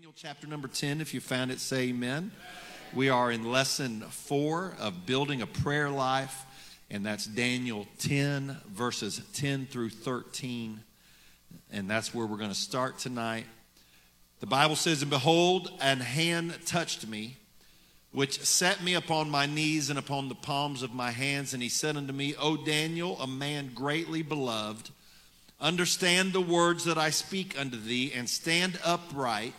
Daniel chapter number 10. If you found it, say amen. We are in lesson four of building a prayer life, and that's Daniel 10, verses 10 through 13. And that's where we're going to start tonight. The Bible says, And behold, an hand touched me, which set me upon my knees and upon the palms of my hands. And he said unto me, O Daniel, a man greatly beloved, understand the words that I speak unto thee, and stand upright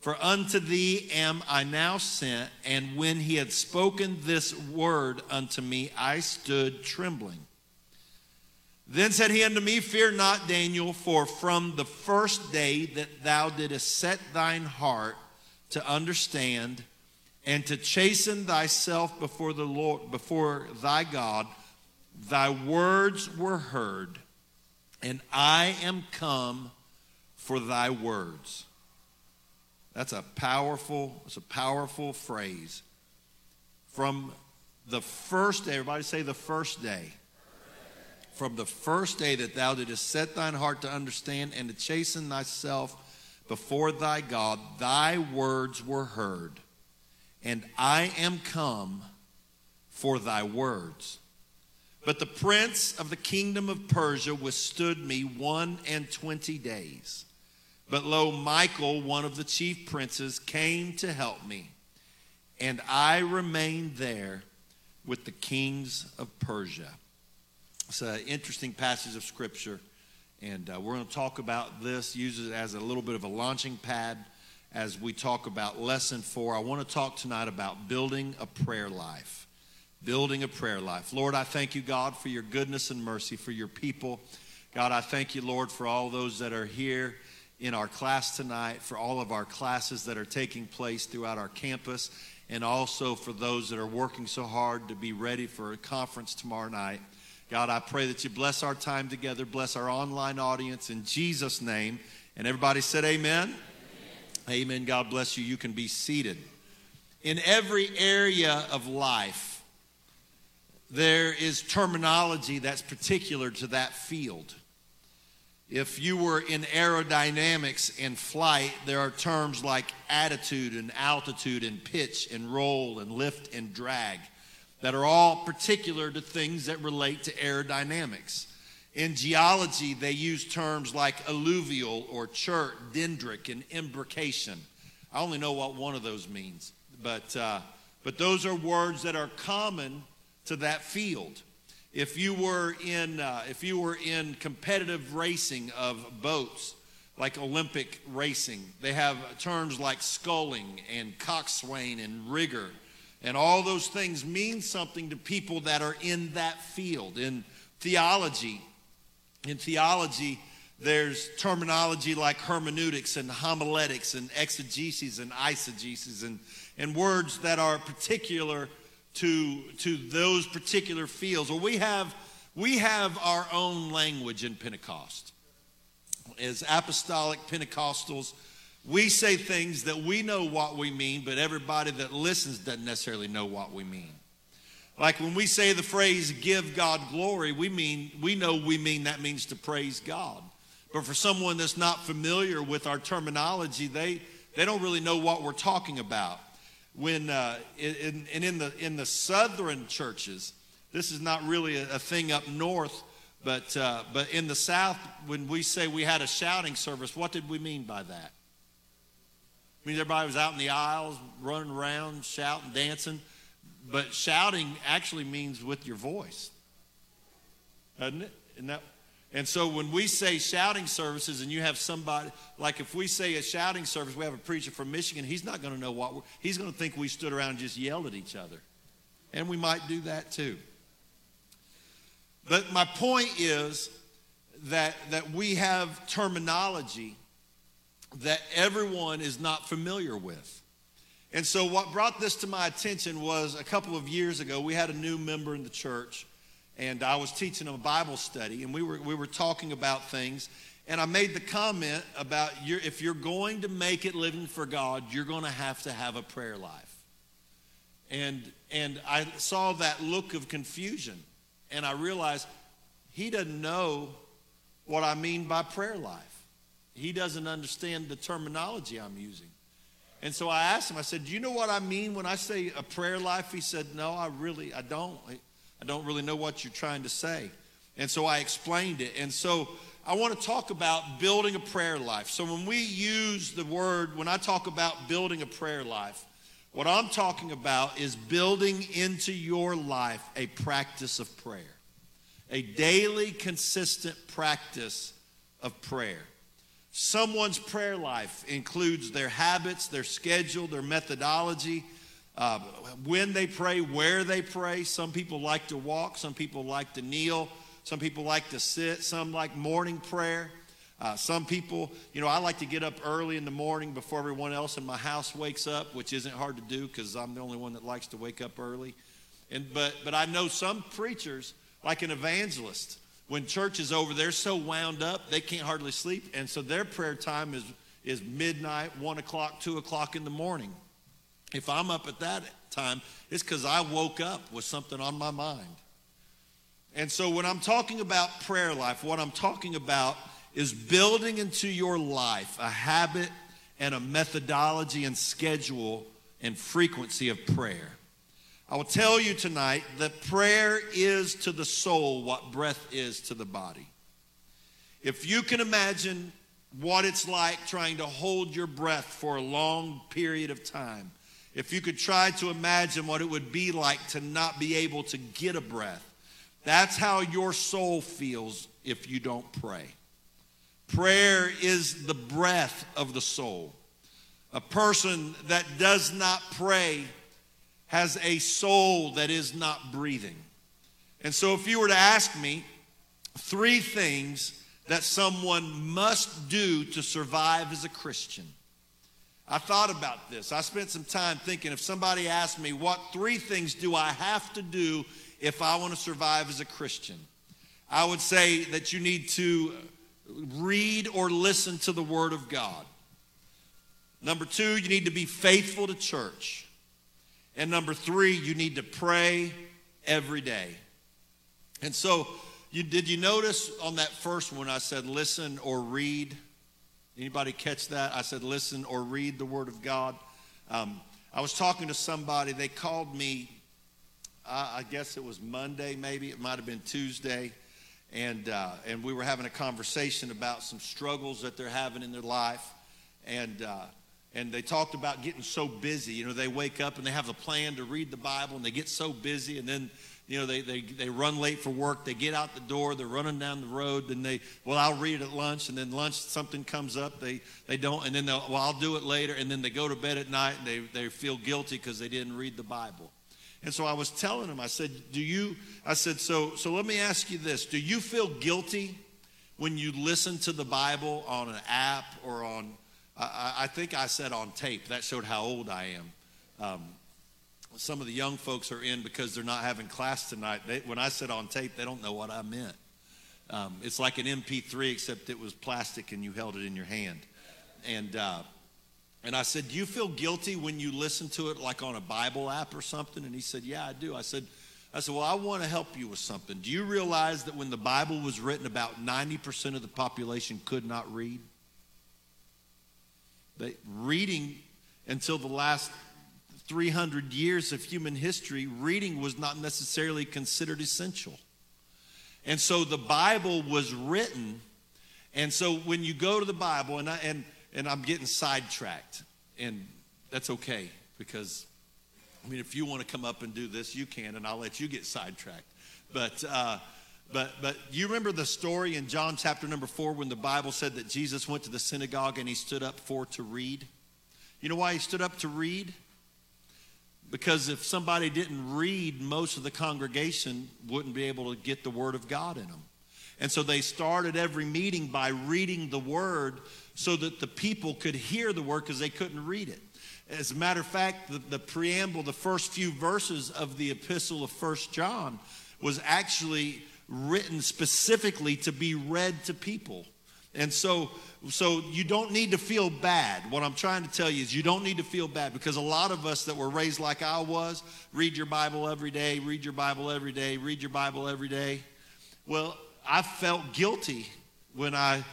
for unto thee am I now sent. And when he had spoken this word unto me, I stood trembling. Then said he unto me, Fear not, Daniel, for from the first day that thou didst set thine heart to understand and to chasten thyself before the Lord, before thy God, thy words were heard, and I am come for thy words. That's a powerful, it's a powerful phrase. From the first day, everybody say the first day. From the first day that thou didst set thine heart to understand and to chasten thyself before thy God, thy words were heard, and I am come for thy words. But the prince of the kingdom of Persia withstood me one and twenty days. But lo, Michael, one of the chief princes, came to help me, and I remained there with the kings of Persia. It's an interesting passage of scripture, and uh, we're going to talk about this, use it as a little bit of a launching pad as we talk about lesson four. I want to talk tonight about building a prayer life. Building a prayer life. Lord, I thank you, God, for your goodness and mercy for your people. God, I thank you, Lord, for all those that are here in our class tonight, for all of our classes that are taking place throughout our campus, and also for those that are working so hard to be ready for a conference tomorrow night. God, I pray that you bless our time together, bless our online audience in Jesus' name. And everybody said, Amen. Amen. amen. God bless you. You can be seated. In every area of life, there is terminology that's particular to that field. If you were in aerodynamics and flight, there are terms like attitude and altitude and pitch and roll and lift and drag that are all particular to things that relate to aerodynamics. In geology, they use terms like alluvial or chert, dendric, and imbrication. I only know what one of those means, but, uh, but those are words that are common to that field. If you were in, uh, if you were in competitive racing of boats, like Olympic racing, they have terms like sculling and coxswain and rigger. And all those things mean something to people that are in that field. In theology, in theology, there's terminology like hermeneutics and homiletics and exegesis and eisegesis and, and words that are particular to, to those particular fields. Well, we have, we have our own language in Pentecost. As apostolic Pentecostals, we say things that we know what we mean, but everybody that listens doesn't necessarily know what we mean. Like when we say the phrase give God glory, we mean we know we mean that means to praise God. But for someone that's not familiar with our terminology, they they don't really know what we're talking about when uh, in, and in the in the southern churches, this is not really a, a thing up north, but uh, but in the south, when we say we had a shouting service, what did we mean by that? I mean everybody was out in the aisles, running around, shouting, dancing, but shouting actually means with your voice, doesn't it? Isn't that and so when we say shouting services and you have somebody, like if we say a shouting service, we have a preacher from Michigan, he's not going to know what he's going to think we stood around and just yelled at each other. And we might do that too. But my point is that, that we have terminology that everyone is not familiar with. And so what brought this to my attention was a couple of years ago, we had a new member in the church and I was teaching a Bible study, and we were, we were talking about things. And I made the comment about your, if you're going to make it living for God, you're going to have to have a prayer life. And, and I saw that look of confusion, and I realized he doesn't know what I mean by prayer life. He doesn't understand the terminology I'm using. And so I asked him, I said, Do you know what I mean when I say a prayer life? He said, No, I really, I don't. I don't really know what you're trying to say. And so I explained it. And so I want to talk about building a prayer life. So when we use the word, when I talk about building a prayer life, what I'm talking about is building into your life a practice of prayer, a daily, consistent practice of prayer. Someone's prayer life includes their habits, their schedule, their methodology, uh, when they pray, where they pray. Some people like to walk, some people like to kneel, some people like to sit, some like morning prayer. Uh, some people, you know, I like to get up early in the morning before everyone else in my house wakes up, which isn't hard to do because I'm the only one that likes to wake up early. And but but I know some preachers, like an evangelist, when church is over, they're so wound up they can't hardly sleep, and so their prayer time is is midnight, one o'clock, two o'clock in the morning. If I'm up at that time, it's because I woke up with something on my mind. And so when I'm talking about prayer life, what I'm talking about is building into your life a habit and a methodology and schedule and frequency of prayer. I will tell you tonight that prayer is to the soul what breath is to the body. If you can imagine what it's like trying to hold your breath for a long period of time, if you could try to imagine what it would be like to not be able to get a breath, that's how your soul feels if you don't pray. Prayer is the breath of the soul. A person that does not pray has a soul that is not breathing. And so, if you were to ask me three things that someone must do to survive as a Christian, I thought about this. I spent some time thinking if somebody asked me, What three things do I have to do if I want to survive as a Christian? I would say that you need to read or listen to the Word of God. Number two, you need to be faithful to church. And number three, you need to pray every day. And so, you, did you notice on that first one I said listen or read? Anybody catch that? I said, listen or read the Word of God. Um, I was talking to somebody. They called me, I guess it was Monday, maybe. It might have been Tuesday. And, uh, and we were having a conversation about some struggles that they're having in their life. And, uh, and they talked about getting so busy. You know, they wake up and they have a plan to read the Bible and they get so busy. And then you know, they, they, they run late for work. They get out the door. They're running down the road. Then they, well, I'll read it at lunch. And then lunch, something comes up. They, they don't. And then they'll, well, I'll do it later. And then they go to bed at night and they, they feel guilty because they didn't read the Bible. And so I was telling them, I said, do you, I said, so, so let me ask you this. Do you feel guilty when you listen to the Bible on an app or on, I, I think I said on tape. That showed how old I am. Um, some of the young folks are in because they're not having class tonight. They, when I said on tape, they don't know what I meant. Um, it's like an MP3, except it was plastic and you held it in your hand. And, uh, and I said, Do you feel guilty when you listen to it like on a Bible app or something? And he said, Yeah, I do. I said, I said, Well, I want to help you with something. Do you realize that when the Bible was written, about 90% of the population could not read? They, reading until the last 300 years of human history, reading was not necessarily considered essential. And so the Bible was written. And so when you go to the Bible, and, I, and, and I'm getting sidetracked, and that's okay because, I mean, if you want to come up and do this, you can, and I'll let you get sidetracked. But, uh, but, but you remember the story in John chapter number four when the Bible said that Jesus went to the synagogue and he stood up for to read? You know why he stood up to read? Because if somebody didn't read, most of the congregation wouldn't be able to get the Word of God in them. And so they started every meeting by reading the Word so that the people could hear the Word because they couldn't read it. As a matter of fact, the, the, preamble, the first few verses of the epistle of First John was actually written specifically to be read to people. And so so you don't need to feel bad. What I'm trying to tell you is you don't need to feel bad because a lot of us that were raised like I was, read your Bible every day, read your Bible every day, read your Bible every day. Well, I felt guilty when I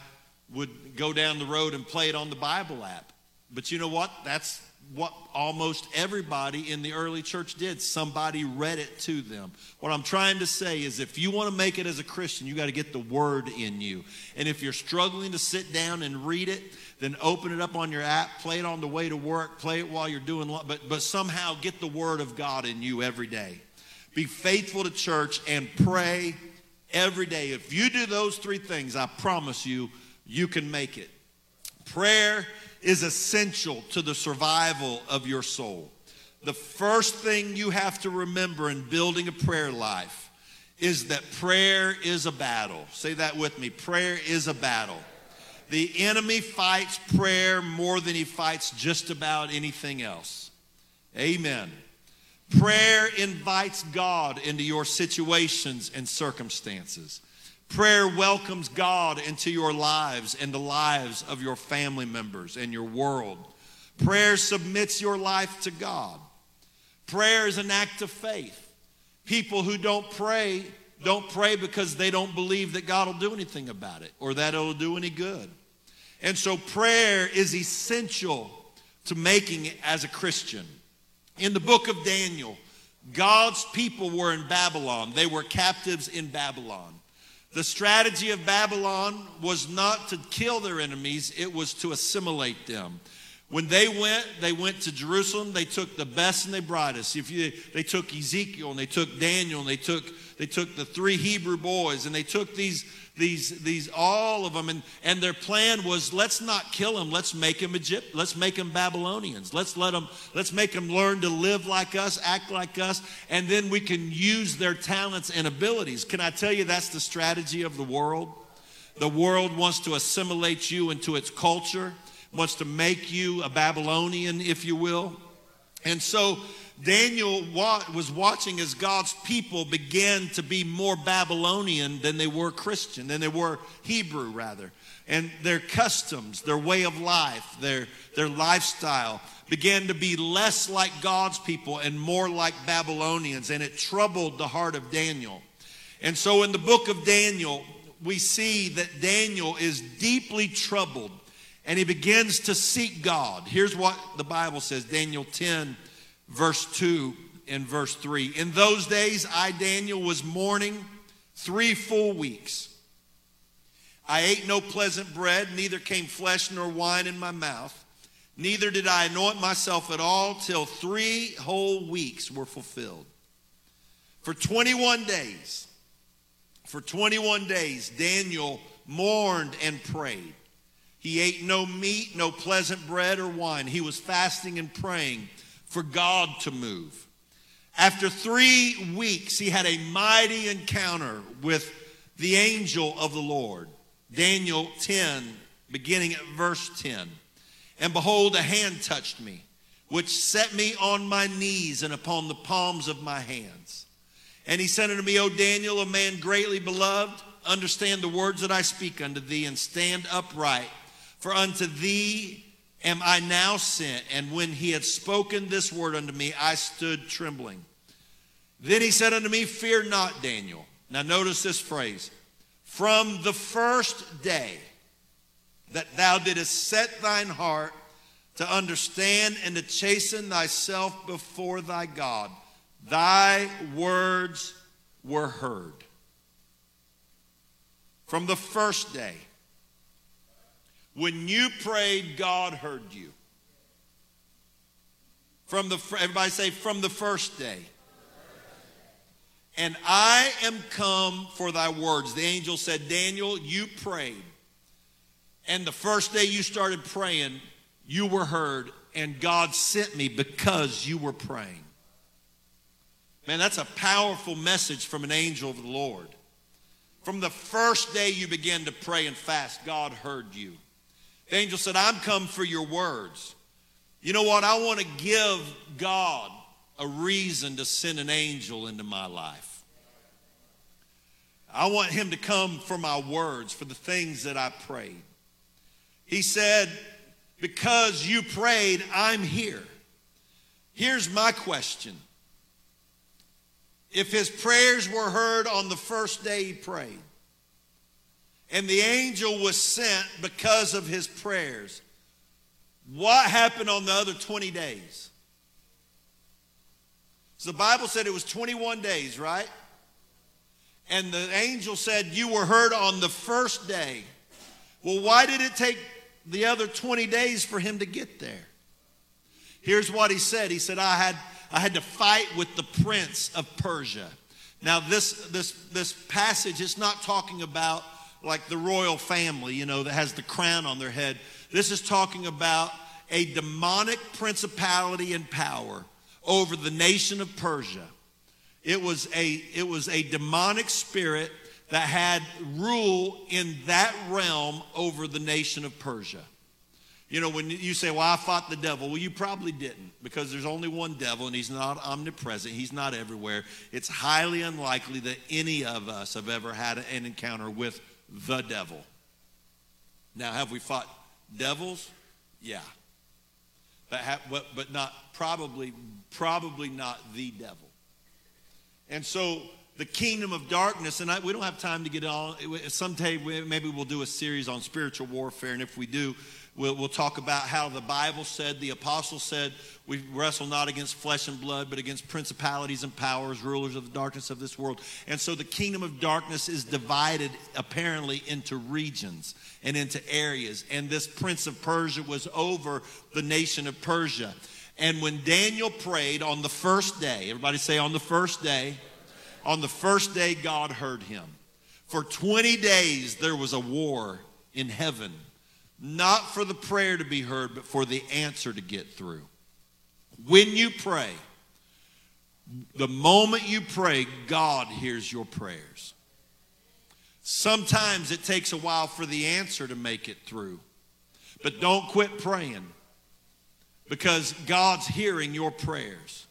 would go down the road and play it on the Bible app. But you know what? That's what almost everybody in the early church did. Somebody read it to them. What I'm trying to say is if you want to make it as a Christian, you got to get the word in you. And if you're struggling to sit down and read it, then open it up on your app, play it on the way to work, play it while you're doing but but somehow get the word of God in you every day. Be faithful to church and pray every day. If you do those three things, I promise you you can make it. Prayer is essential to the survival of your soul. The first thing you have to remember in building a prayer life is that prayer is a battle. Say that with me. Prayer is a battle. The enemy fights prayer more than he fights just about anything else. Amen. Prayer invites God into your situations and circumstances. Prayer welcomes God into your lives and the lives of your family members and your world. Prayer submits your life to God. Prayer is an act of faith. People who don't pray don't pray because they don't believe that God will do anything about it or that it'll do any good. And so prayer is essential to making it as a Christian. In the book of Daniel, God's people were in Babylon. They were captives in Babylon. The strategy of Babylon was not to kill their enemies, it was to assimilate them. When they went, they went to Jerusalem. They took the best and they brightest. If you, they took Ezekiel and they took Daniel and they took, they took the three Hebrew boys and they took these these, these all of them. And, and their plan was let's not kill them. Let's make them Egypt. Let's make them Babylonians. Let's let them, let's make them learn to live like us, act like us, and then we can use their talents and abilities. Can I tell you that's the strategy of the world? The world wants to assimilate you into its culture, wants to make you a Babylonian, if you will. And so Daniel was watching as God's people began to be more Babylonian than they were Christian, than they were Hebrew, rather. And their customs, their way of life, their, their lifestyle began to be less like God's people and more like Babylonians. And it troubled the heart of Daniel. And so in the book of Daniel, we see that Daniel is deeply troubled and he begins to seek God. Here's what the Bible says Daniel 10 verse 2 and verse 3. In those days, I, Daniel, was mourning three full weeks. I ate no pleasant bread, neither came flesh nor wine in my mouth. Neither did I anoint myself at all till three whole weeks were fulfilled. For 21 days, for 21 days, Daniel mourned and prayed. He ate no meat, no pleasant bread or wine. He was fasting and praying for God to move. After three weeks, he had a mighty encounter with the angel of the Lord. Daniel 10, beginning at verse 10. And behold, a hand touched me, which set me on my knees and upon the palms of my hands. And he said unto me, O Daniel, a man greatly beloved, understand the words that I speak unto thee, and stand upright. For unto thee am I now sent? And when he had spoken this word unto me, I stood trembling. Then he said unto me, Fear not, Daniel. Now notice this phrase from the first day that thou didst set thine heart to understand and to chasten thyself before thy God, thy words were heard. From the first day when you prayed, God heard you. From the everybody say from the first day. And I am come for thy words. The angel said, Daniel, you prayed. And the first day you started praying, you were heard, and God sent me because you were praying. Man, that's a powerful message from an angel of the Lord. From the first day you began to pray and fast, God heard you. The angel said, I'm come for your words. You know what? I want to give God a reason to send an angel into my life. I want him to come for my words, for the things that I prayed. He said, Because you prayed, I'm here. Here's my question. If his prayers were heard on the first day he prayed, and the angel was sent because of his prayers. What happened on the other 20 days? So the Bible said it was 21 days, right? And the angel said, You were heard on the first day. Well, why did it take the other 20 days for him to get there? Here's what he said He said, I had, I had to fight with the prince of Persia. Now, this, this, this passage is not talking about like the royal family, you know, that has the crown on their head. This is talking about a demonic principality and power over the nation of Persia. It was a, it was a demonic spirit that had rule in that realm over the nation of Persia. You know, when you say, Well, I fought the devil, well, you probably didn't because there's only one devil and he's not omnipresent. He's not everywhere. It's highly unlikely that any of us have ever had an encounter with the devil. Now, have we fought devils? Yeah. But, have, but, but not probably, probably not the devil. And so the kingdom of darkness, and I, we don't have time to get on. Someday, maybe we'll do a series on spiritual warfare, and if we do, We'll, we'll, talk about how the Bible said, the apostle said, we wrestle not against flesh and blood, but against principalities and powers, rulers of the darkness of this world. And so the kingdom of darkness is divided apparently into regions and into areas. And this prince of Persia was over the nation of Persia. And when Daniel prayed on the first day, everybody say on the first day, on the first day, God heard him. For 20 days, there was a war in heaven not for the prayer to be heard, but for the answer to get through. When you pray, the moment you pray, God hears your prayers. Sometimes it takes a while for the answer to make it through. But don't quit praying because God's hearing your prayers.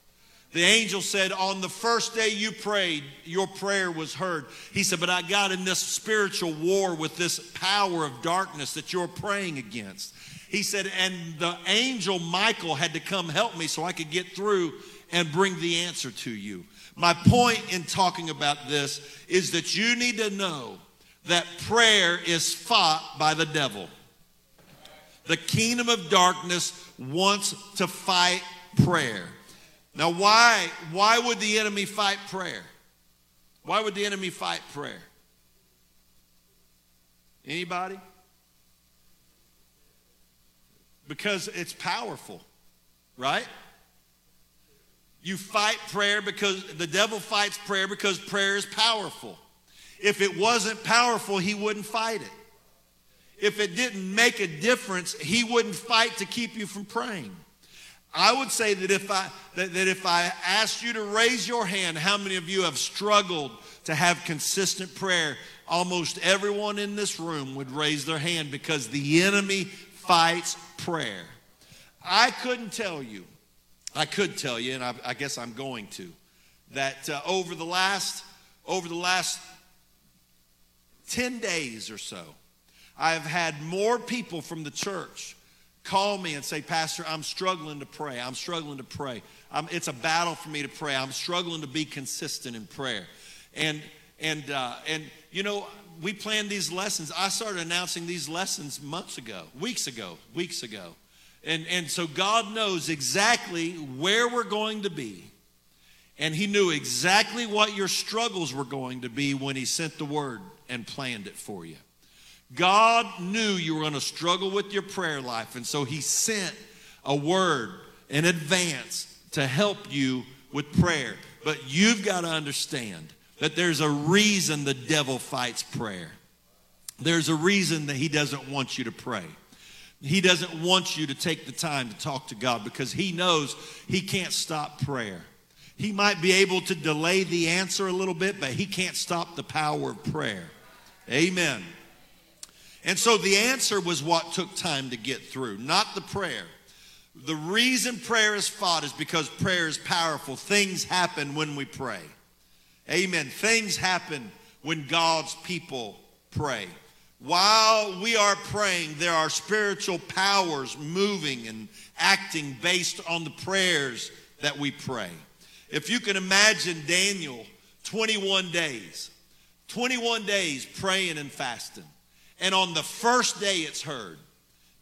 The angel said, On the first day you prayed, your prayer was heard. He said, But I got in this spiritual war with this power of darkness that you're praying against. He said, And the angel Michael had to come help me so I could get through and bring the answer to you. My point in talking about this is that you need to know that prayer is fought by the devil. The kingdom of darkness wants to fight prayer. Now, why, why would the enemy fight prayer? Why would the enemy fight prayer? Anybody? Because it's powerful, right? You fight prayer because the devil fights prayer because prayer is powerful. If it wasn't powerful, he wouldn't fight it. If it didn't make a difference, he wouldn't fight to keep you from praying. I would say that if I that, that if I asked you to raise your hand, how many of you have struggled to have consistent prayer? Almost everyone in this room would raise their hand because the enemy fights prayer. I couldn't tell you, I could tell you, and I, I guess I'm going to, that uh, over the last over the last 10 days or so, I have had more people from the church call me and say, Pastor, I'm struggling to pray. I'm struggling to pray. I'm, it's a battle for me to pray. I'm struggling to be consistent in prayer. And, and, uh, and, you know, we planned these lessons. I started announcing these lessons months ago, weeks ago, weeks ago. And, and so God knows exactly where we're going to be. And He knew exactly what your struggles were going to be when He sent the word and planned it for you. God knew you were going to struggle with your prayer life, and so He sent a word in advance to help you with prayer. But you've got to understand that there's a reason the devil fights prayer. There's a reason that he doesn't want you to pray. He doesn't want you to take the time to talk to God because he knows he can't stop prayer. He might be able to delay the answer a little bit, but he can't stop the power of prayer. Amen. And so the answer was what took time to get through, not the prayer. The reason prayer is fought is because prayer is powerful. Things happen when we pray. Amen. Things happen when God's people pray. While we are praying, there are spiritual powers moving and acting based on the prayers that we pray. If you can imagine Daniel, 21 days, 21 days praying and fasting. And on the first day it's heard.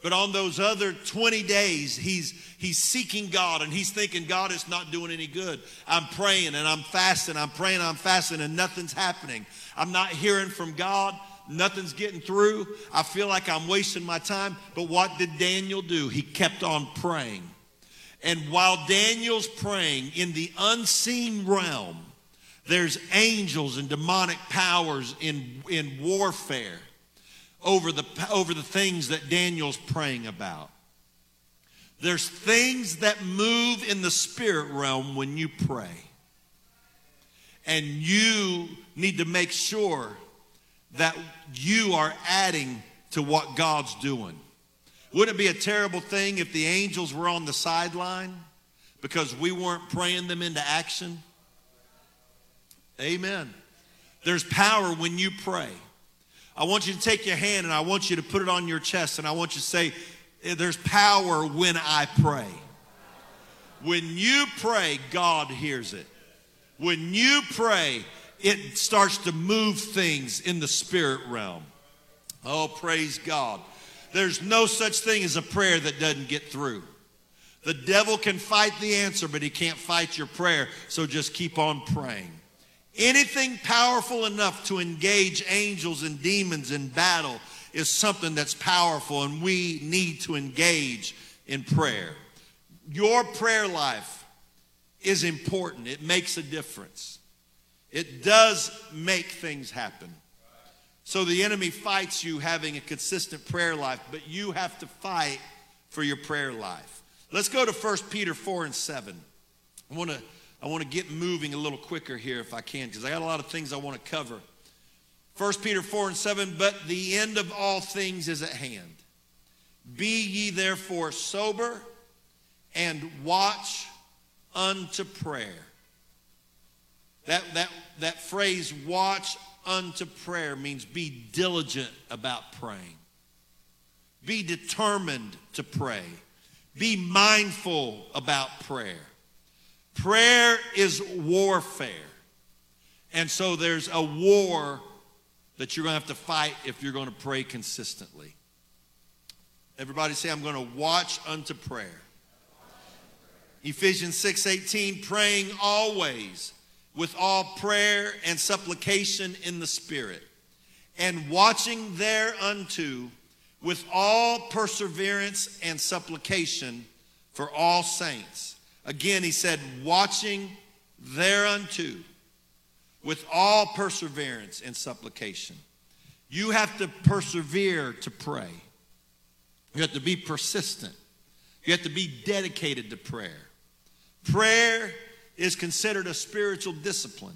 But on those other 20 days, he's, he's seeking God and he's thinking God is not doing any good. I'm praying and I'm fasting, I'm praying, I'm fasting, and nothing's happening. I'm not hearing from God. Nothing's getting through. I feel like I'm wasting my time. But what did Daniel do? He kept on praying. And while Daniel's praying in the unseen realm, there's angels and demonic powers in, in warfare over the, over the things that Daniel's praying about. There's things that move in the spirit realm when you pray. And you need to make sure that you are adding to what God's doing. Wouldn't it be a terrible thing if the angels were on the sideline because we weren't praying them into action? Amen. There's power when you pray. I want you to take your hand and I want you to put it on your chest and I want you to say, eh, There's power when I pray. When you pray, God hears it. When you pray, it starts to move things in the spirit realm. Oh, praise God. There's no such thing as a prayer that doesn't get through. The devil can fight the answer, but he can't fight your prayer, so just keep on praying. Anything powerful enough to engage angels and demons in battle is something that's powerful, and we need to engage in prayer. Your prayer life is important, it makes a difference. It does make things happen. So the enemy fights you having a consistent prayer life, but you have to fight for your prayer life. Let's go to 1 Peter 4 and 7. I want to I want to get moving a little quicker here if I can, because I got a lot of things I want to cover. 1 Peter 4 and 7, but the end of all things is at hand. Be ye therefore sober and watch unto prayer. That, that, that phrase, watch unto prayer, means be diligent about praying. Be determined to pray. Be mindful about prayer. Prayer is warfare. And so there's a war that you're going to have to fight if you're going to pray consistently. Everybody say, I'm going to watch unto prayer. Ephesians 6:18 praying always with all prayer and supplication in the spirit and watching thereunto with all perseverance and supplication for all saints Again, he said, watching thereunto with all perseverance and supplication. You have to persevere to pray. You have to be persistent. You have to be dedicated to prayer. Prayer is considered a spiritual discipline.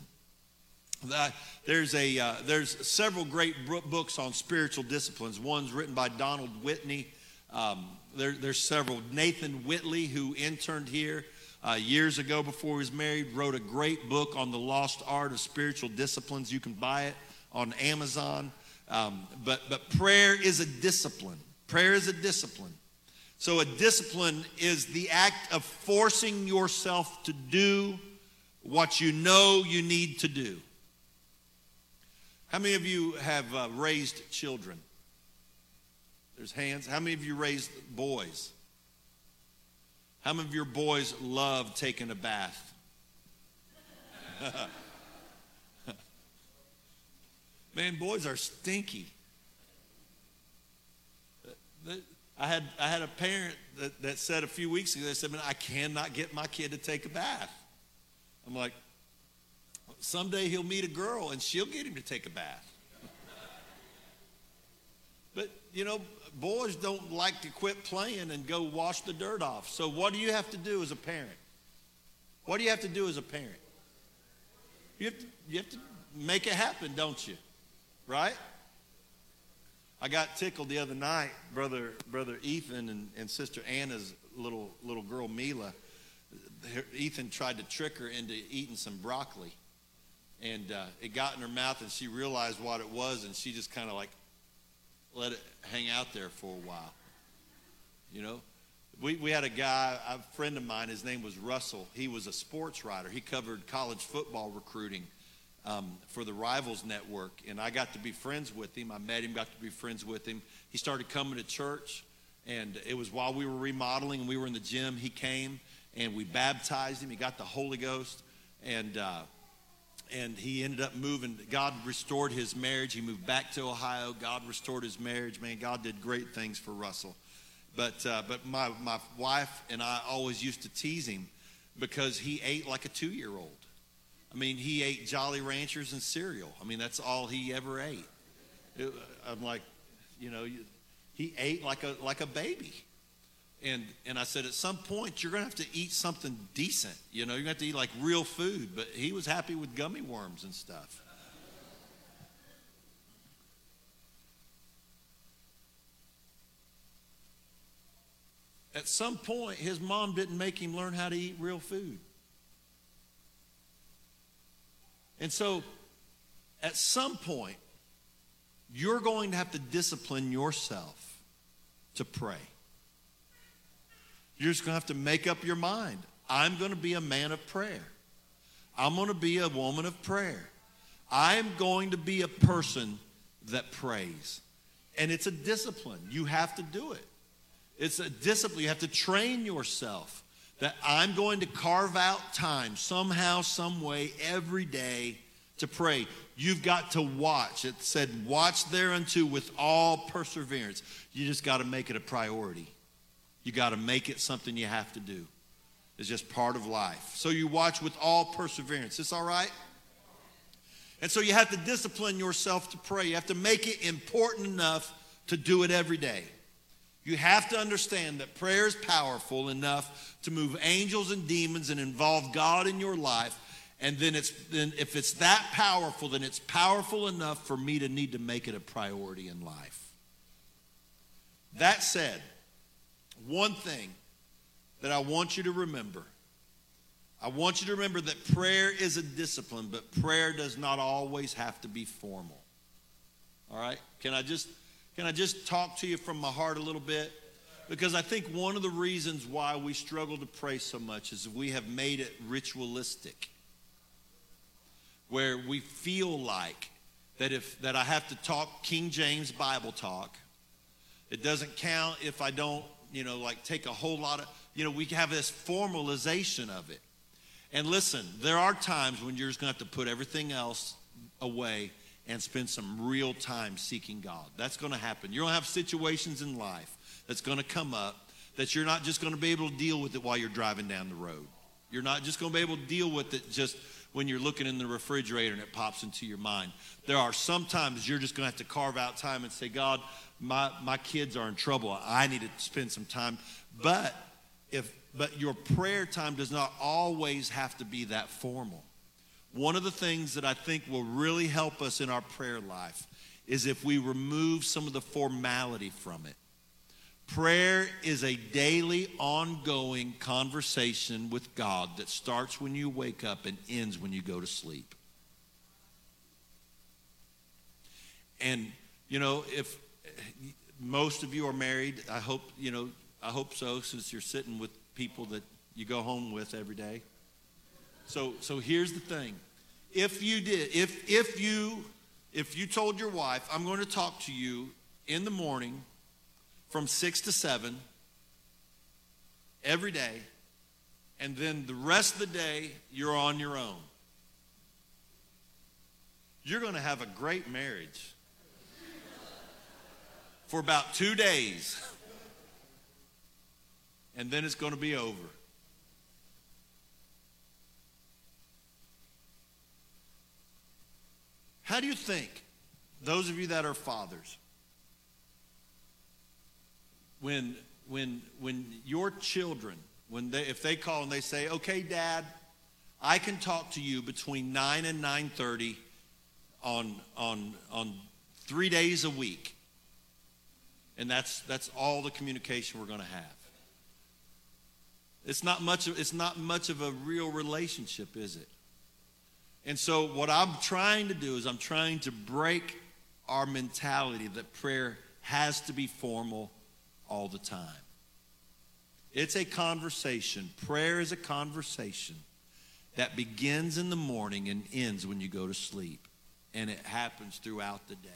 There's, a, uh, there's several great books on spiritual disciplines. One's written by Donald Whitney. Um, there, there's several. Nathan Whitley, who interned here, uh, years ago before he was married, wrote a great book on the lost art of spiritual disciplines. You can buy it on Amazon. Um, but, but prayer is a discipline. Prayer is a discipline. So, a discipline is the act of forcing yourself to do what you know you need to do. How many of you have uh, raised children? There's hands. How many of you raised boys? How many of your boys love taking a bath? Man, boys are stinky. I had, I had a parent that, that said a few weeks ago, they said, Man, I cannot get my kid to take a bath. I'm like, someday he'll meet a girl and she'll get him to take a bath. but, you know, boys don't like to quit playing and go wash the dirt off. So, what do you have to do as a parent? What do you have to do as a parent? You have to, you have to make it happen, don't you? Right? I got tickled the other night, brother, brother Ethan and, and sister Anna's little little girl Mila. Ethan tried to trick her into eating some broccoli, and uh, it got in her mouth, and she realized what it was, and she just kind of like let it hang out there for a while. You know, we, we had a guy, a friend of mine, his name was Russell. He was a sports writer. He covered college football recruiting um, for the Rivals Network. And I got to be friends with him. I met him, got to be friends with him. He started coming to church. And it was while we were remodeling and we were in the gym, he came and we baptized him. He got the Holy Ghost. And, uh, and he ended up moving. God restored his marriage. He moved back to Ohio. God restored his marriage. Man, God did great things for Russell. But, uh, but my, my wife and I always used to tease him because he ate like a two year old. I mean, he ate Jolly Ranchers and cereal. I mean, that's all he ever ate. It, I'm like, you know, he ate like a, like a baby. And, and I said, at some point, you're to have to eat something decent. You know, you're to have to eat like real food. But he was happy with gummy worms and stuff. At some point, his mom didn't make him learn how to eat real food. And so, at some point, you're going to have to discipline yourself to pray. You're just going to have to make up your mind. I'm going to be a man of prayer. I'm going to be a woman of prayer. I'm going to be a person that prays. And it's a discipline. You have to do it. It's a discipline. You have to train yourself that I'm going to carve out time somehow, some way, every day to pray. You've got to watch. It said, watch thereunto with all perseverance. You just got to make it a priority. You got to make it something you have to do. It's just part of life. So you watch with all perseverance. This all right? And so you have to discipline yourself to pray. You have to make it important enough to do it every day. You have to understand that prayer is powerful enough to move angels and demons and involve God in your life. And then it's then if it's that powerful, then it's powerful enough for me to need to make it a priority in life. That said, one thing that I want you to remember. I want you to remember that prayer is a discipline, but prayer does not always have to be formal. All right? Can I just can I just talk to you from my heart a little bit? Because I think one of the reasons why we struggle to pray so much is we have made it ritualistic. Where we feel like that if that I have to talk King James Bible talk, it doesn't count if I don't, you know, like take a whole lot of, you know, we have this formalization of it. And listen, there are times when you're just going to have to put everything else away and spend some real time seeking God. That's going to happen. You're going to have situations in life that's going to come up that you're not just going to be able to deal with it while you're driving down the road. You're not just going to be able to deal with it just when you're looking in the refrigerator and it pops into your mind. There are some times you're just going to have to carve out time and say, God, my, my kids are in trouble. I need to spend some time. But if but your prayer time does not always have to be that formal. One of the things that I think will really help us in our prayer life is if we remove some of the formality from it. Prayer is a daily, ongoing conversation with God that starts when you wake up and ends when you go to sleep. And, you know, if most of you are married, I hope, you know, I hope so, since you're sitting with people that you go home with every day. So, so here's the thing. If you did, if, if you, if you told your wife, I'm going to talk to you in the morning from six to seven every day, and then the rest of the day you're on your own, you're going to have a great marriage for about two days, and then it's going to be over. How do you think, those of you that are fathers, when, when, when your children, when they, if they call and they say, okay, dad, I can talk to you between 9 and 9.30 on, on, on three days a week. And that's, that's all the communication we're going to have. It's not, much of, it's not much of a real relationship, is it? And so, what I'm trying to do is, I'm trying to break our mentality that prayer has to be formal all the time. It's a conversation. Prayer is a conversation that begins in the morning and ends when you go to sleep. And it happens throughout the day.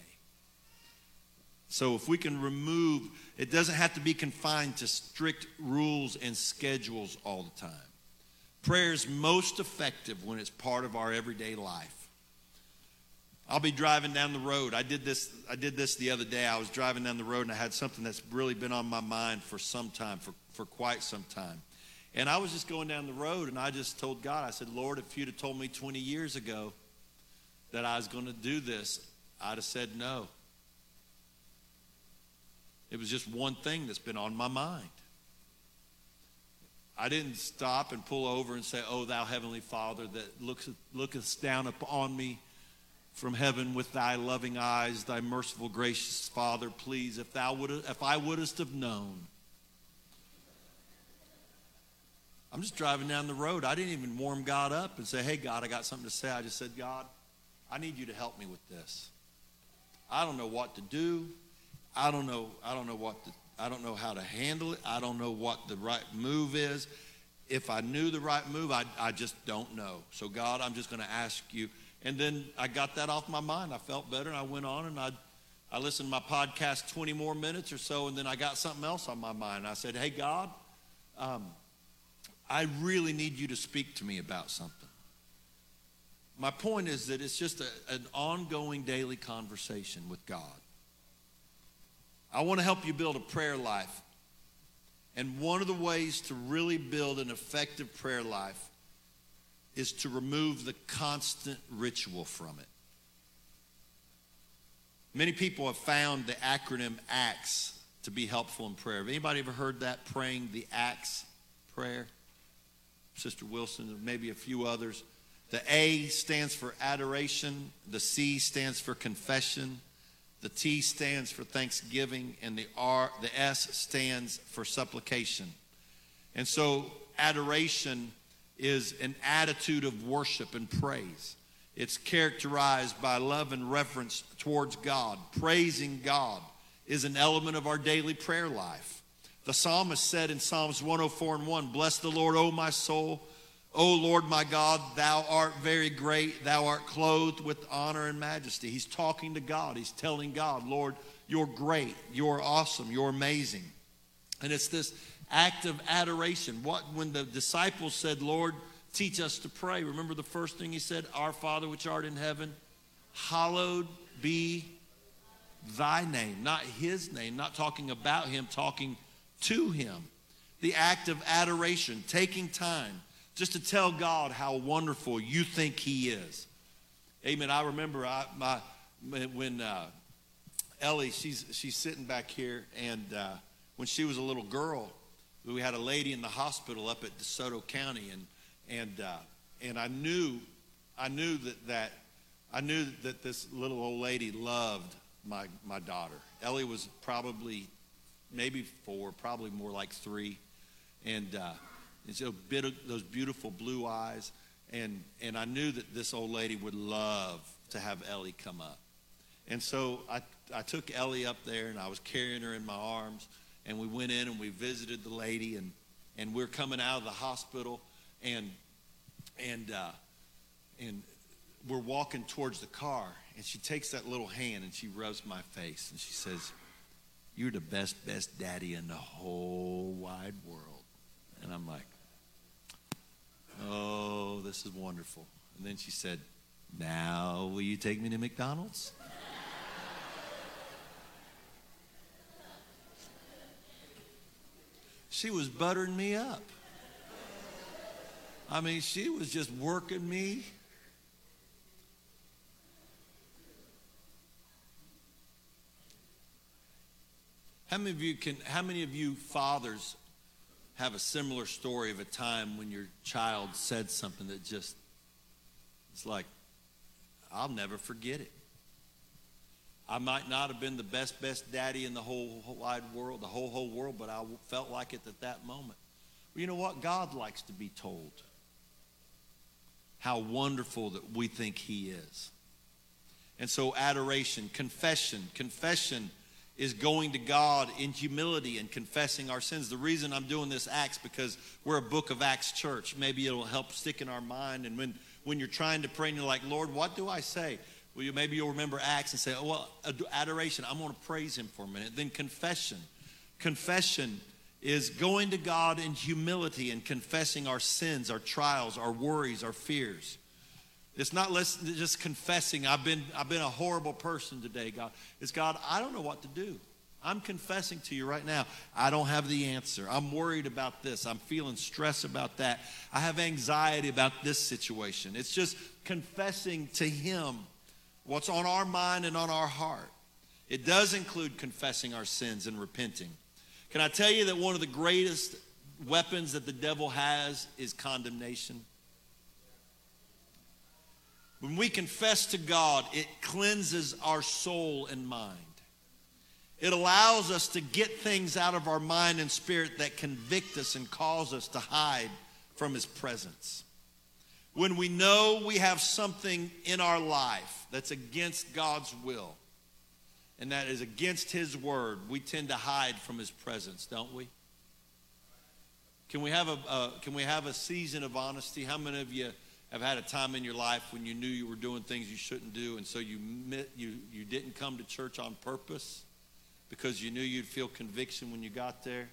So if we can remove, it doesn't have to be confined to strict rules and schedules all the time. Prayer is most effective when it's part of our everyday life. I'll be driving down the road. I did this I did this the other day. I was driving down the road and I had something that's really been on my mind for some time, for, for quite some time. And I was just going down the road and I just told God, I said, Lord, if you'd have told me 20 years ago that I was going to do this, I'd have said no. It was just one thing that's been on my mind. I didn't stop and pull over and say, Oh, thou heavenly Father that looketh, looketh down upon me from heaven with thy loving eyes, thy merciful, gracious Father, please, if thou would if I wouldst have known. I'm just driving down the road. I didn't even warm God up and say, Hey God, I got something to say. I just said, God, I need you to help me with this. I don't know what to do. I don't know, I don't know what to, I don't know how to handle it. I don't know what the right move is. If I knew the right move, I, I just don't know. So, God, I'm just going to ask you. And then I got that off my mind. I felt better, and I went on and I, I listened to my podcast 20 more minutes or so, and then I got something else on my mind. I said, Hey, God, um, I really need you to speak to me about something. My point is that it's just a, an ongoing daily conversation with God. I want to help you build a prayer life. And one of the ways to really build an effective prayer life is to remove the constant ritual from it. Many people have found the acronym ACTS to be helpful in prayer. Have anybody ever heard that praying the ACTS prayer? Sister Wilson, maybe a few others. The A stands for adoration, the C stands for confession, the T stands for thanksgiving, and the R, the S stands for supplication. And so adoration is an attitude of worship and praise. It's characterized by love and reverence towards God. Praising God is an element of our daily prayer life. The psalmist said in Psalms 104 and 1 Bless the Lord, O my soul O Lord my God, thou art very great. Thou art clothed with honor and majesty. He's talking to God. He's telling God, Lord, you're great. You're awesome. You're amazing. And it's this act of adoration. What when the disciples said, Lord, teach us to pray. Remember the first thing he said, Our Father which art in heaven, hallowed be thy name, not his name, not talking about him, talking to him. The act of adoration, taking time just to tell God how wonderful you think He is. Amen. I remember I, my when uh, Ellie, she's she's sitting back here, and uh, when she was a little girl, we had a lady in the hospital up at DeSoto County, and and uh, and I knew, I knew that that I knew that this little old lady loved my my daughter. Ellie was probably maybe four, probably more like three, and uh, and so those beautiful blue eyes. And, and I knew that this old lady would love to have Ellie come up. And so I, I took Ellie up there and I was carrying her in my arms. And we went in and we visited the lady. And, and we are coming out of the hospital. And, and, uh, and we're walking towards the car. And she takes that little hand and she rubs my face. And she says, You're the best, best daddy in the whole wide world. And I'm like, Oh, this is wonderful. And then she said, Now, will you take me to McDonald's? she was buttering me up. I mean, she was just working me. How many of you can how many of you fathers have a similar story of a time when your child said something that just, it's like, I'll never forget it. I might not have been the best, best daddy in the whole, wide world, the whole, whole world, but I felt like it at that moment. Well, you know what? God likes to be told how wonderful that we think He is. And so, adoration, confession, confession is going to God in humility and confessing our sins. The reason I'm doing this Acts because we're a book of Acts church. Maybe it'll help stick in our mind. And when, when you're trying to pray and you're like, Lord, what do I say? Well, you, maybe you'll remember Acts and say, oh, well, adoration, I'm going to praise him for a minute. Then confession. Confession is going to God in humility and confessing our sins, our trials, our worries, our fears. It's not just confessing, I've been, I've been a horrible person today, God. It's God, I don't know what to do. I'm confessing to you right now, I don't have the answer. I'm worried about this. I'm feeling stress about that. I have anxiety about this situation. It's just confessing to Him what's on our mind and on our heart. It does include confessing our sins and repenting. Can I tell you that one of the greatest weapons that the devil has is condemnation? When we confess to God, it cleanses our soul and mind. It allows us to get things out of our mind and spirit that convict us and cause us to hide from His presence. When we know we have something in our life that's against God's will and that is against His word, we tend to hide from His presence, don't we? Can we have a, uh, can we have a season of honesty? How many of you have had a time in your life when you knew you were doing things you shouldn't do, and so you, you, you didn't come to church on purpose? because you knew you'd feel conviction when you got there?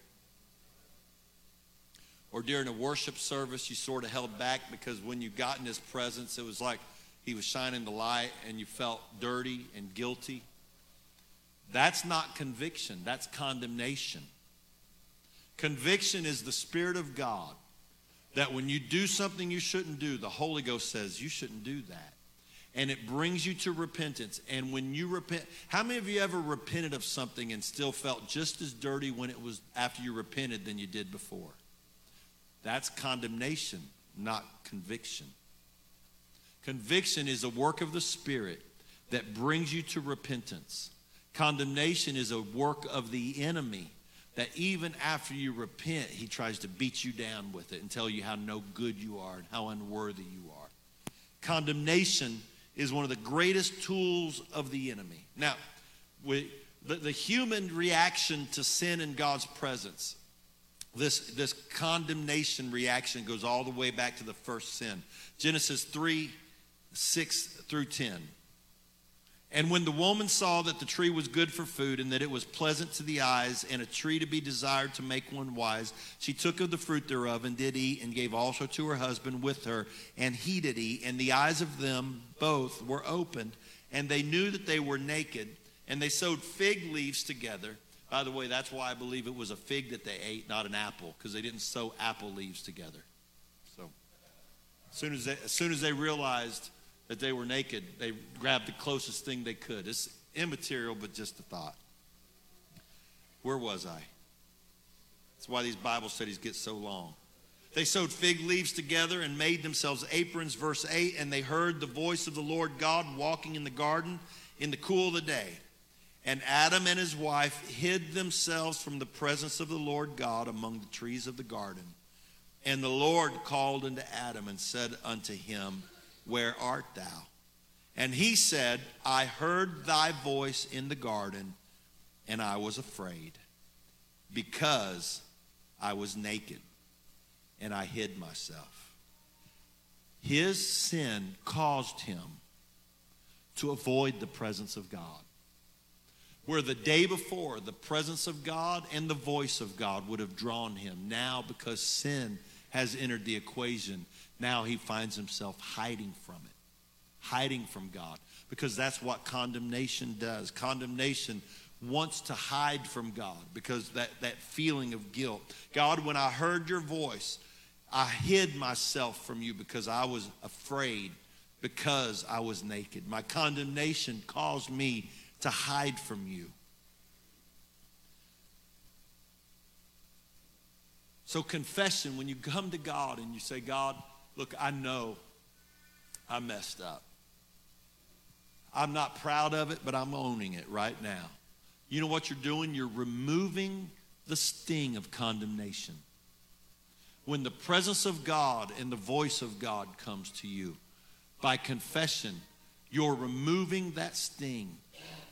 Or during a worship service, you sort of held back because when you got in his presence, it was like he was shining the light and you felt dirty and guilty. That's not conviction, that's condemnation. Conviction is the Spirit of God that when you do something you shouldn't do, the Holy Ghost says you shouldn't do that and it brings you to repentance. And when you repent, how many of you ever repented of something and still felt just as dirty when it was after you repented than you did before? That's condemnation, not conviction. Conviction is a work of the Spirit that brings you to repentance. Condemnation is a work of the enemy that even after you repent, he tries to beat you down with it and tell you how no good you are and how unworthy you are. Condemnation is one of the greatest tools of the enemy. Now, we, the, the human reaction to sin in God's presence, this, this condemnation reaction goes all the way back to the first sin. Genesis 3 6 through 10. And when the woman saw that the tree was good for food and that it was pleasant to the eyes and a tree to be desired to make one wise, she took of the fruit thereof and did eat and gave also to her husband with her, and he did eat. And the eyes of them both were opened, and they knew that they were naked, and they sewed fig leaves together. By the way, that's why I believe it was a fig that they ate, not an apple, because they didn't sew apple leaves together. So, as soon as they, as soon as they realized that they were naked, they grabbed the closest thing they could. It's immaterial, but just a thought. Where was I? That's why these Bible studies get so long. They sewed fig leaves together and made themselves aprons, verse 8, and they heard the voice of the Lord God walking in the garden in the cool of the day. And Adam and his wife hid themselves from the presence of the Lord God among the trees of the garden. And the Lord called unto Adam and said unto him, where art thou? And he said, I heard thy voice in the garden, and I was afraid, because I was naked, and I hid myself. His sin caused him to avoid the presence of God. Where the day before, the presence of God and the voice of God would have drawn him. Now, because sin has entered the equation, now he finds himself hiding from it, hiding from God, because that's what condemnation does. Condemnation wants to hide from God because that, that feeling of guilt. God, when I heard your voice, I hid myself from you because I was afraid, because I was naked. My condemnation caused me to hide from you. So, confession, when you come to God and you say, God, Look, I know I messed up. I'm not proud of it, but I'm owning it right now. You know what you're doing? You're removing the sting of condemnation. When the presence of God and the voice of God comes to you by confession, you're removing that sting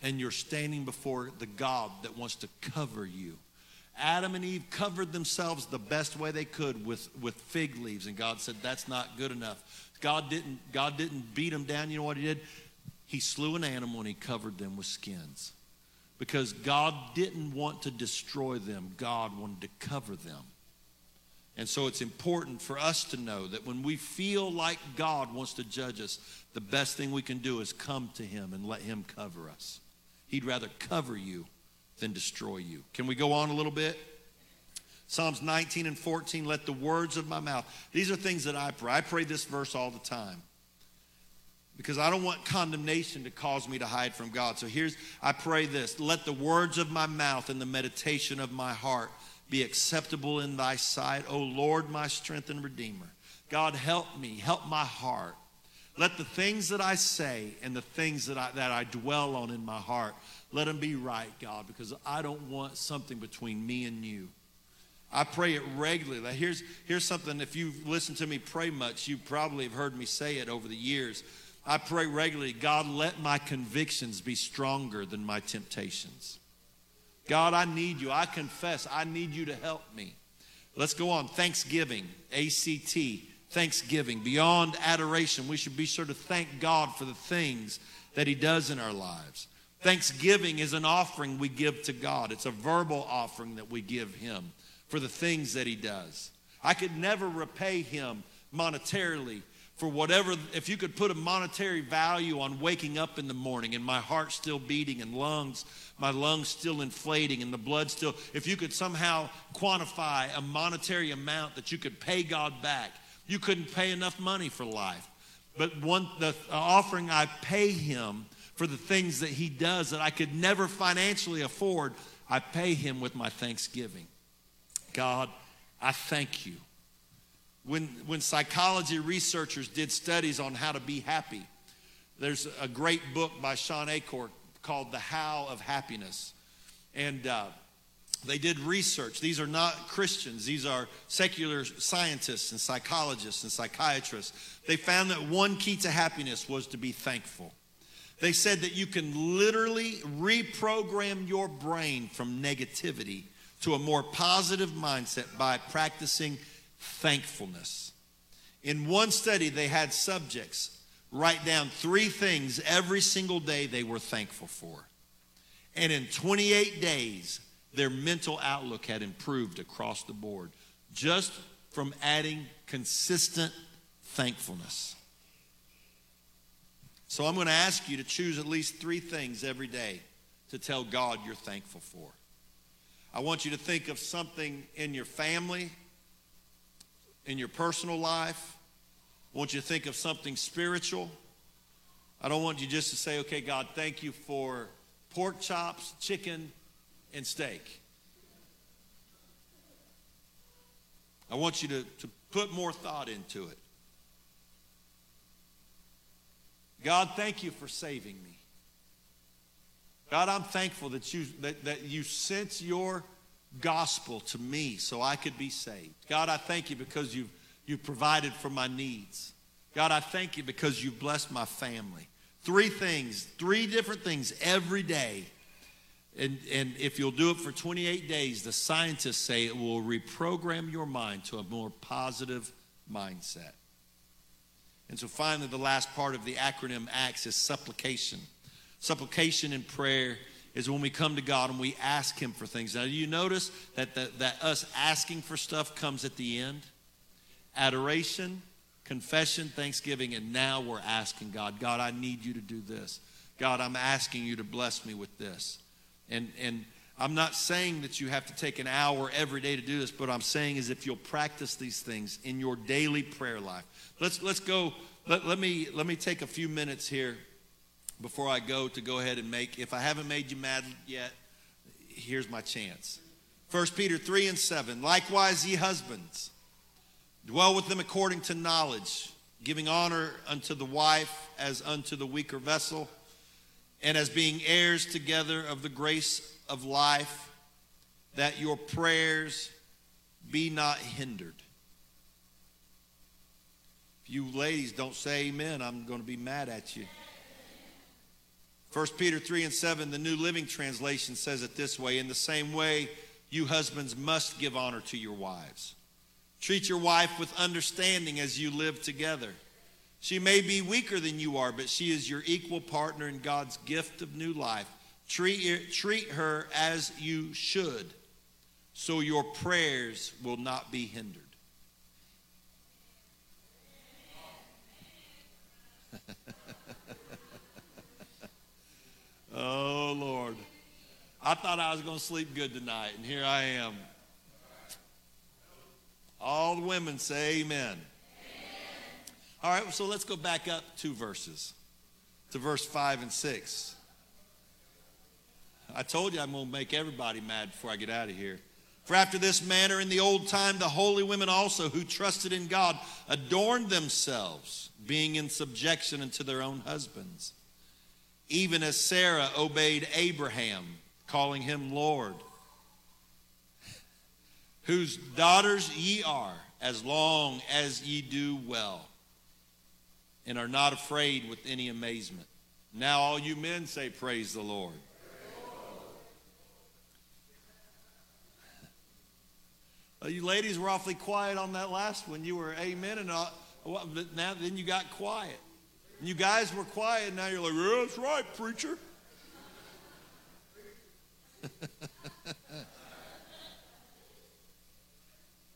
and you're standing before the God that wants to cover you Adam and Eve covered themselves the best way they could with, with fig leaves, and God said, That's not good enough. God didn't, God didn't beat them down. You know what He did? he slew an animal and he covered them with skins. Because God didn't want to destroy them, God wanted to cover them. And so it's important for us to know that when we feel like God wants to judge us, the best thing we can do is come to Him and let Him cover us. He'd rather cover you than destroy you. Can we go on a little bit? Psalms 19 and 14, let the words of my mouth. These are things that I pray. I pray this verse all the time because I don't want condemnation to cause me to hide from God. So here's, I pray this let the words of my mouth and the meditation of my heart be acceptable in thy sight, O Lord, my strength and redeemer. God, help me, help my heart. Let the things that I say and the things that I, that I dwell on in my heart, let them be right, God, because I don't want something between me and you. I pray it regularly. Here's, here's something, if you've listened to me pray much, you probably have heard me say it over the years. I pray regularly, God, let my convictions be stronger than my temptations. God, I need you. I confess, I need you to help me. Let's go on. Thanksgiving, ACT, thanksgiving. Beyond adoration, we should be sure to thank God for the things that He does in our lives. Thanksgiving is an offering we give to God, it's a verbal offering that we give Him for the things that he does. I could never repay him monetarily for whatever, if you could put a monetary value on waking up in the morning and my heart still beating and lungs, my lungs still inflating and the blood still, if you could somehow quantify a monetary amount that you could pay God back, you couldn't pay enough money for life. But one, the offering I pay him for the things that he does that I could never financially afford, I pay him with my thanksgiving. God, I thank you. When, when psychology researchers did studies on how to be happy, there's a great book by Shawn Achor called The How of Happiness. And uh, they did research. These are not Christians, these are secular scientists and psychologists and psychiatrists. They found that one key to happiness was to be thankful. They said that you can literally reprogram your brain from negativity to a more positive mindset by practicing thankfulness. In one study, they had subjects write down three things every single day they were thankful for. And in 28 days, their mental outlook had improved across the board just from adding consistent thankfulness. So I'm going to ask you to choose at least three things every day to tell God you're thankful for. I want you to think of something in your family, in your personal life. I want you to think of something spiritual. I don't want you just to say, okay, God, thank you for pork chops, chicken, and steak. I want you to, to put more thought into it. God, thank you for saving me. God, I'm thankful that you, that, that you sent your gospel to me so I could be saved. God, I thank you because you've, you've provided for my needs. God, I thank you because you've blessed my family. Three things, three different things every day. And, and if you'll do it for 28 days, the scientists say it will reprogram your mind to a more positive mindset. And so finally, the last part of the acronym ACTS is supplication. Supplication and prayer is when we come to God and we ask Him for things. Now, do you notice that, the, that us asking for stuff comes at the end? Adoration, confession, thanksgiving, and now we're asking God, God, I need you to do this. God, I'm asking you to bless me with this. And, and I'm not saying that you have to take an hour every day to do this, but I'm saying is if you'll practice these things in your daily prayer life. Let's, let's go, let, let, me, let me take a few minutes here before I go to go ahead and make, if I haven't made you mad yet, here's my chance. 1 Peter 3 and 7. Likewise, ye husbands, dwell with them according to knowledge, giving honor unto the wife as unto the weaker vessel, and as being heirs together of the grace of life, that your prayers be not hindered. If you ladies don't say amen, I'm going to be mad at you. 1 Peter 3 and 7, the New Living Translation says it this way In the same way, you husbands must give honor to your wives. Treat your wife with understanding as you live together. She may be weaker than you are, but she is your equal partner in God's gift of new life. Treat, treat her as you should, so your prayers will not be hindered. oh, Lord. I thought I was going to sleep good tonight, and here I am. All the women say amen. amen. All right, so let's go back up two verses to verse 5 and 6. I told you I'm going to make everybody mad before I get out of here. For after this manner in the old time, the holy women also who trusted in God adorned themselves, being in subjection unto their own husbands, even as Sarah obeyed Abraham, calling him Lord, whose daughters ye are, as long as ye do well, and are not afraid with any amazement. Now, all you men say, Praise the Lord. Uh, you ladies were awfully quiet on that last one. You were amen, and uh, now then you got quiet. And you guys were quiet. And now you're like, yeah, that's right, preacher.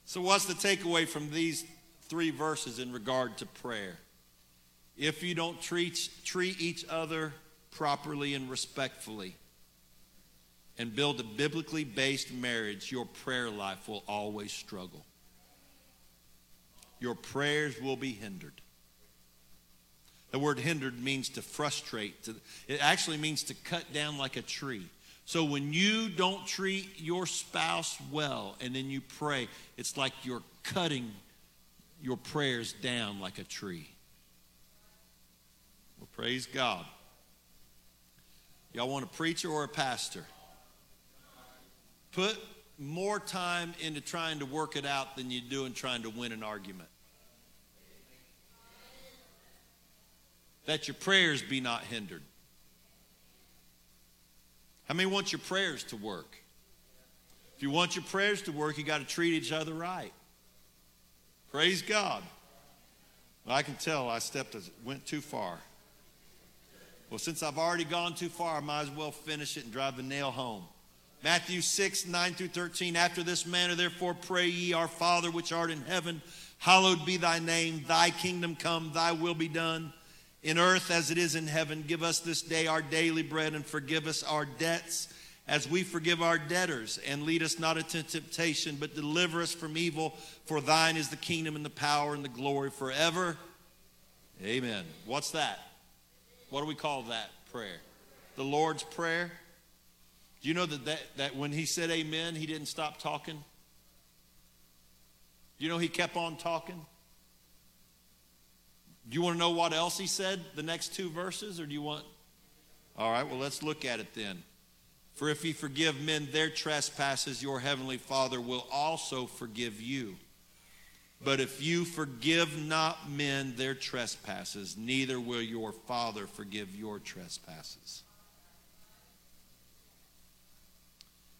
so, what's the takeaway from these three verses in regard to prayer? If you don't treat, treat each other properly and respectfully, and build a biblically based marriage, your prayer life will always struggle. Your prayers will be hindered. The word hindered means to frustrate. To, it actually means to cut down like a tree. So when you don't treat your spouse well and then you pray, it's like you're cutting your prayers down like a tree. Well, praise God. Y'all want a preacher or a pastor? Put more time into trying to work it out than you do in trying to win an argument. That your prayers be not hindered. How many want your prayers to work? If you want your prayers to work, you got to treat each other right. Praise God. I can tell I stepped, went too far. Well, since I've already gone too far, I might as well finish it and drive the nail home. Matthew 6, 9 through 13. After this manner, therefore, pray ye, Our Father which art in heaven, hallowed be thy name. Thy kingdom come, thy will be done in earth as it is in heaven. Give us this day our daily bread and forgive us our debts as we forgive our debtors. And lead us not into temptation, but deliver us from evil. For thine is the kingdom and the power and the glory forever. Amen. What's that? What do we call that prayer? The Lord's Prayer. Do you know that, that, that when he said amen, he didn't stop talking? Do you know he kept on talking? Do you want to know what else he said, the next two verses, or do you want? All right, well, let's look at it then. For if ye forgive men their trespasses, your heavenly Father will also forgive you. But if you forgive not men their trespasses, neither will your Father forgive your trespasses.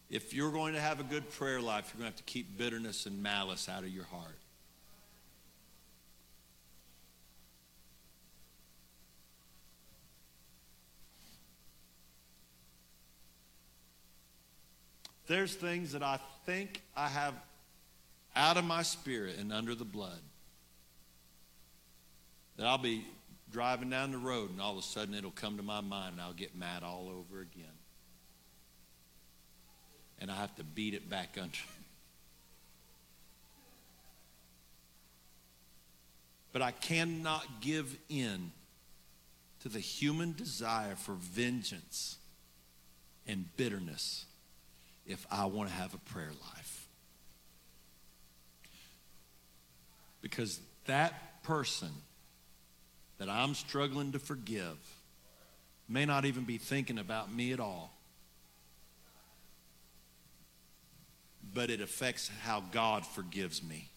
If you're going to have a good prayer life, you're going to have to keep bitterness and malice out of your heart. There's things that I think I have out of my spirit and under the blood that I'll be driving down the road and all of a sudden it'll come to my mind and I'll get mad all over again and I have to beat it back under. But I cannot give in to the human desire for vengeance and bitterness if I want to have a prayer life. Because that person that I'm struggling to forgive may not even be thinking about me at all. But it affects how God forgives me.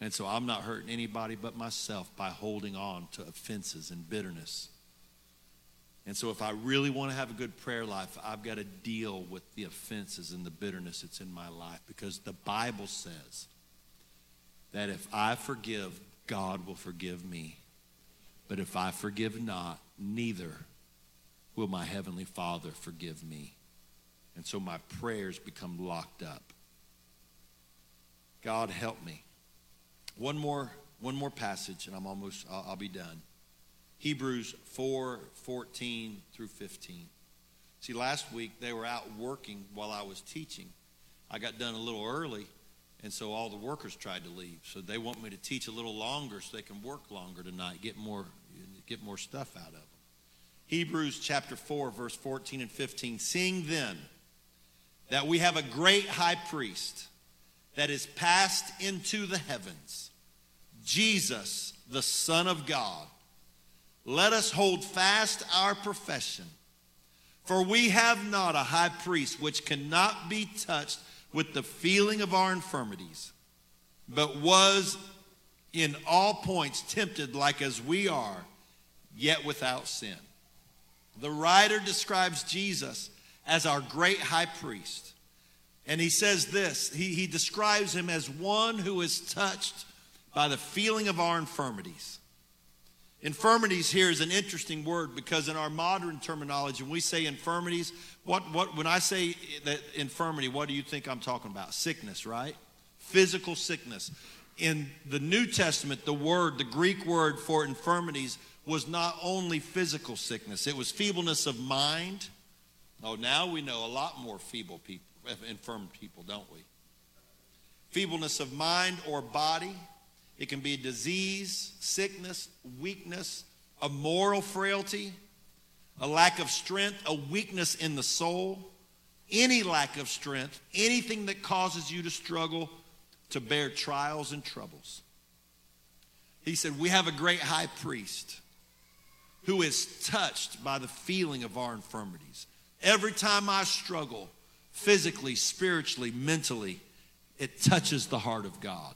And so I'm not hurting anybody but myself by holding on to offenses and bitterness. And so if I really want to have a good prayer life, I've got to deal with the offenses and the bitterness that's in my life because the Bible says that if I forgive, God will forgive me. But if I forgive not, neither will my heavenly Father forgive me. And so my prayers become locked up. God help me. One more, one more passage, and I'm almost, I'll, I'll be done. Hebrews 4 14 through 15. See, last week they were out working while I was teaching. I got done a little early, and so all the workers tried to leave. So they want me to teach a little longer so they can work longer tonight, get more, get more stuff out of them. Hebrews chapter 4, verse 14 and 15. Seeing then that we have a great high priest that is passed into the heavens, Jesus, the Son of God, let us hold fast our profession. For we have not a high priest which cannot be touched with the feeling of our infirmities, but was in all points tempted like as we are, yet without sin. The writer describes Jesus as our great high priest. And he says this he, he describes him as one who is touched by the feeling of our infirmities. Infirmities here is an interesting word because in our modern terminology, when we say infirmities, what, what, when I say that infirmity, what do you think I'm talking about? Sickness, right? Physical sickness. In the New Testament, the word, the Greek word for infirmities was not only physical sickness, it was feebleness of mind. Oh, now we know a lot more feeble people, infirm people, don't we? Feebleness of mind or body it can be disease, sickness, weakness, a moral frailty, a lack of strength, a weakness in the soul, any lack of strength, anything that causes you to struggle to bear trials and troubles. He said, We have a great high priest who is touched by the feeling of our infirmities. Every time I struggle, physically, spiritually, mentally, it touches the heart of God.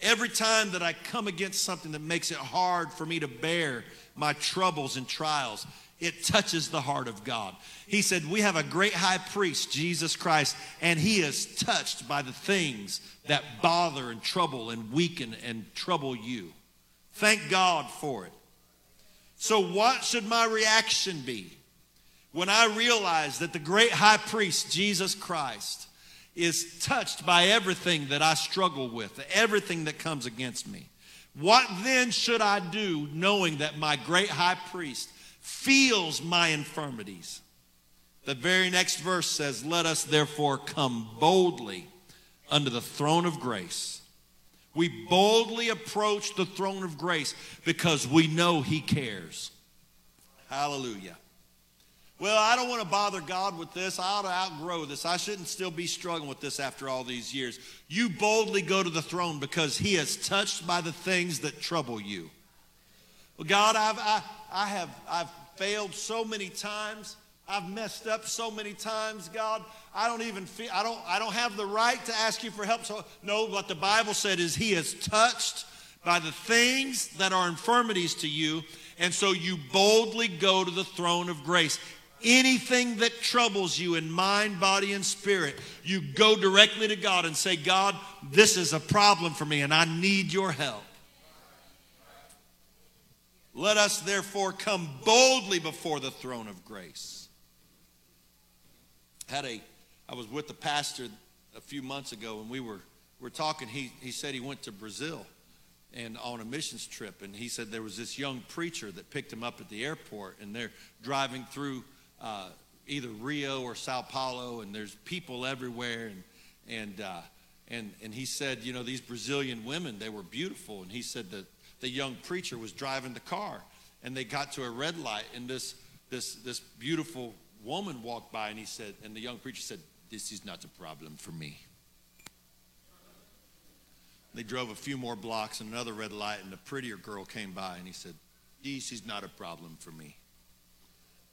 Every time that I come against something that makes it hard for me to bear my troubles and trials, it touches the heart of God. He said, We have a great high priest, Jesus Christ, and he is touched by the things that bother and trouble and weaken and trouble you. Thank God for it. So, what should my reaction be when I realize that the great high priest, Jesus Christ, is touched by everything that I struggle with, everything that comes against me. What then should I do knowing that my great high priest feels my infirmities? The very next verse says, Let us therefore come boldly under the throne of grace. We boldly approach the throne of grace because we know He cares. Hallelujah. Well, I don't want to bother God with this. I ought to outgrow this. I shouldn't still be struggling with this after all these years. You boldly go to the throne because He is touched by the things that trouble you. Well, God, I've, I, I have I've failed so many times. I've messed up so many times, God. I don't even feel I don't I don't have the right to ask you for help. So no, what the Bible said is He is touched by the things that are infirmities to you, and so you boldly go to the throne of grace anything that troubles you in mind, body, and spirit, you go directly to God and say, God, this is a problem for me and I need your help. Let us therefore come boldly before the throne of grace. Had a, I was with the pastor a few months ago and we were, we were talking. He, he said he went to Brazil and on a missions trip and he said there was this young preacher that picked him up at the airport and they're driving through uh, either Rio or Sao Paulo, and there's people everywhere. And and uh, and and he said, you know, these Brazilian women, they were beautiful. And he said that the young preacher was driving the car, and they got to a red light, and this this this beautiful woman walked by, and he said, and the young preacher said, "This is not a problem for me." They drove a few more blocks, and another red light, and a prettier girl came by, and he said, "This is not a problem for me."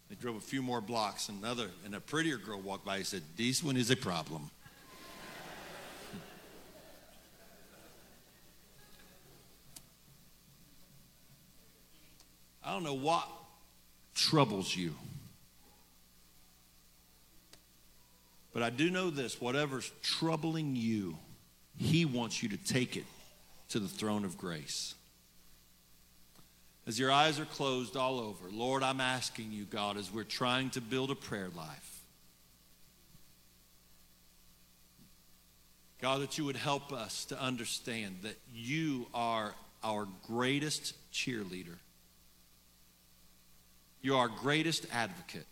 They drove a few more blocks, and another and a prettier girl walked by. He said, "This one is a problem." I don't know what troubles you. But I do know this whatever's troubling you, He wants you to take it to the throne of grace. As your eyes are closed all over, Lord, I'm asking you, God, as we're trying to build a prayer life, God, that you would help us to understand that you are our greatest cheerleader. You're our greatest advocate.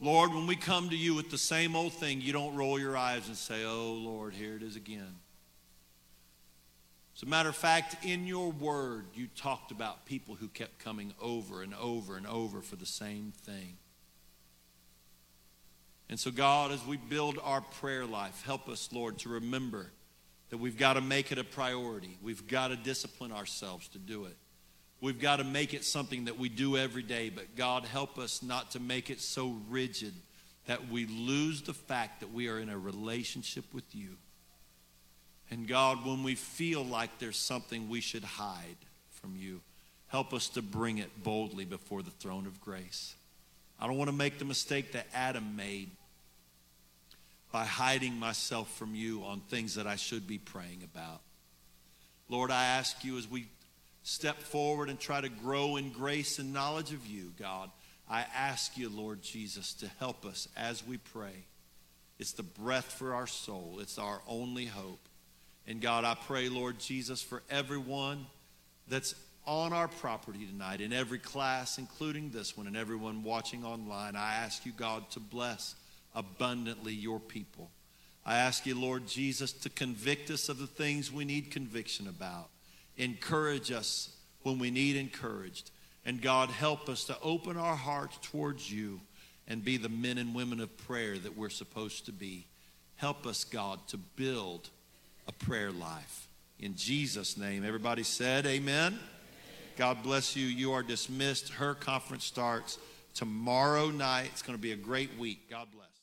Lord, when we come to you with the same old thing, you don't roll your eyes and say, Oh, Lord, here it is again. As a matter of fact, in your word, you talked about people who kept coming over and over and over for the same thing. And so, God, as we build our prayer life, help us, Lord, to remember that we've got to make it a priority. We've got to discipline ourselves to do it. We've got to make it something that we do every day, but God, help us not to make it so rigid that we lose the fact that we are in a relationship with you. And God, when we feel like there's something we should hide from you, help us to bring it boldly before the throne of grace. I don't want to make the mistake that Adam made by hiding myself from you on things that I should be praying about. Lord, I ask you as we step forward and try to grow in grace and knowledge of you, God, I ask you, Lord Jesus, to help us as we pray. It's the breath for our soul, it's our only hope. And God, I pray, Lord Jesus, for everyone that's on our property tonight, in every class, including this one, and everyone watching online, I ask you, God, to bless abundantly your people. I ask you, Lord Jesus, to convict us of the things we need conviction about. Encourage us when we need encouraged. And God, help us to open our hearts towards you and be the men and women of prayer that we're supposed to be. Help us, God, to build a prayer life. In Jesus' name, everybody said, Amen. God bless you. You are dismissed. Her conference starts tomorrow night. It's going to be a great week. God bless.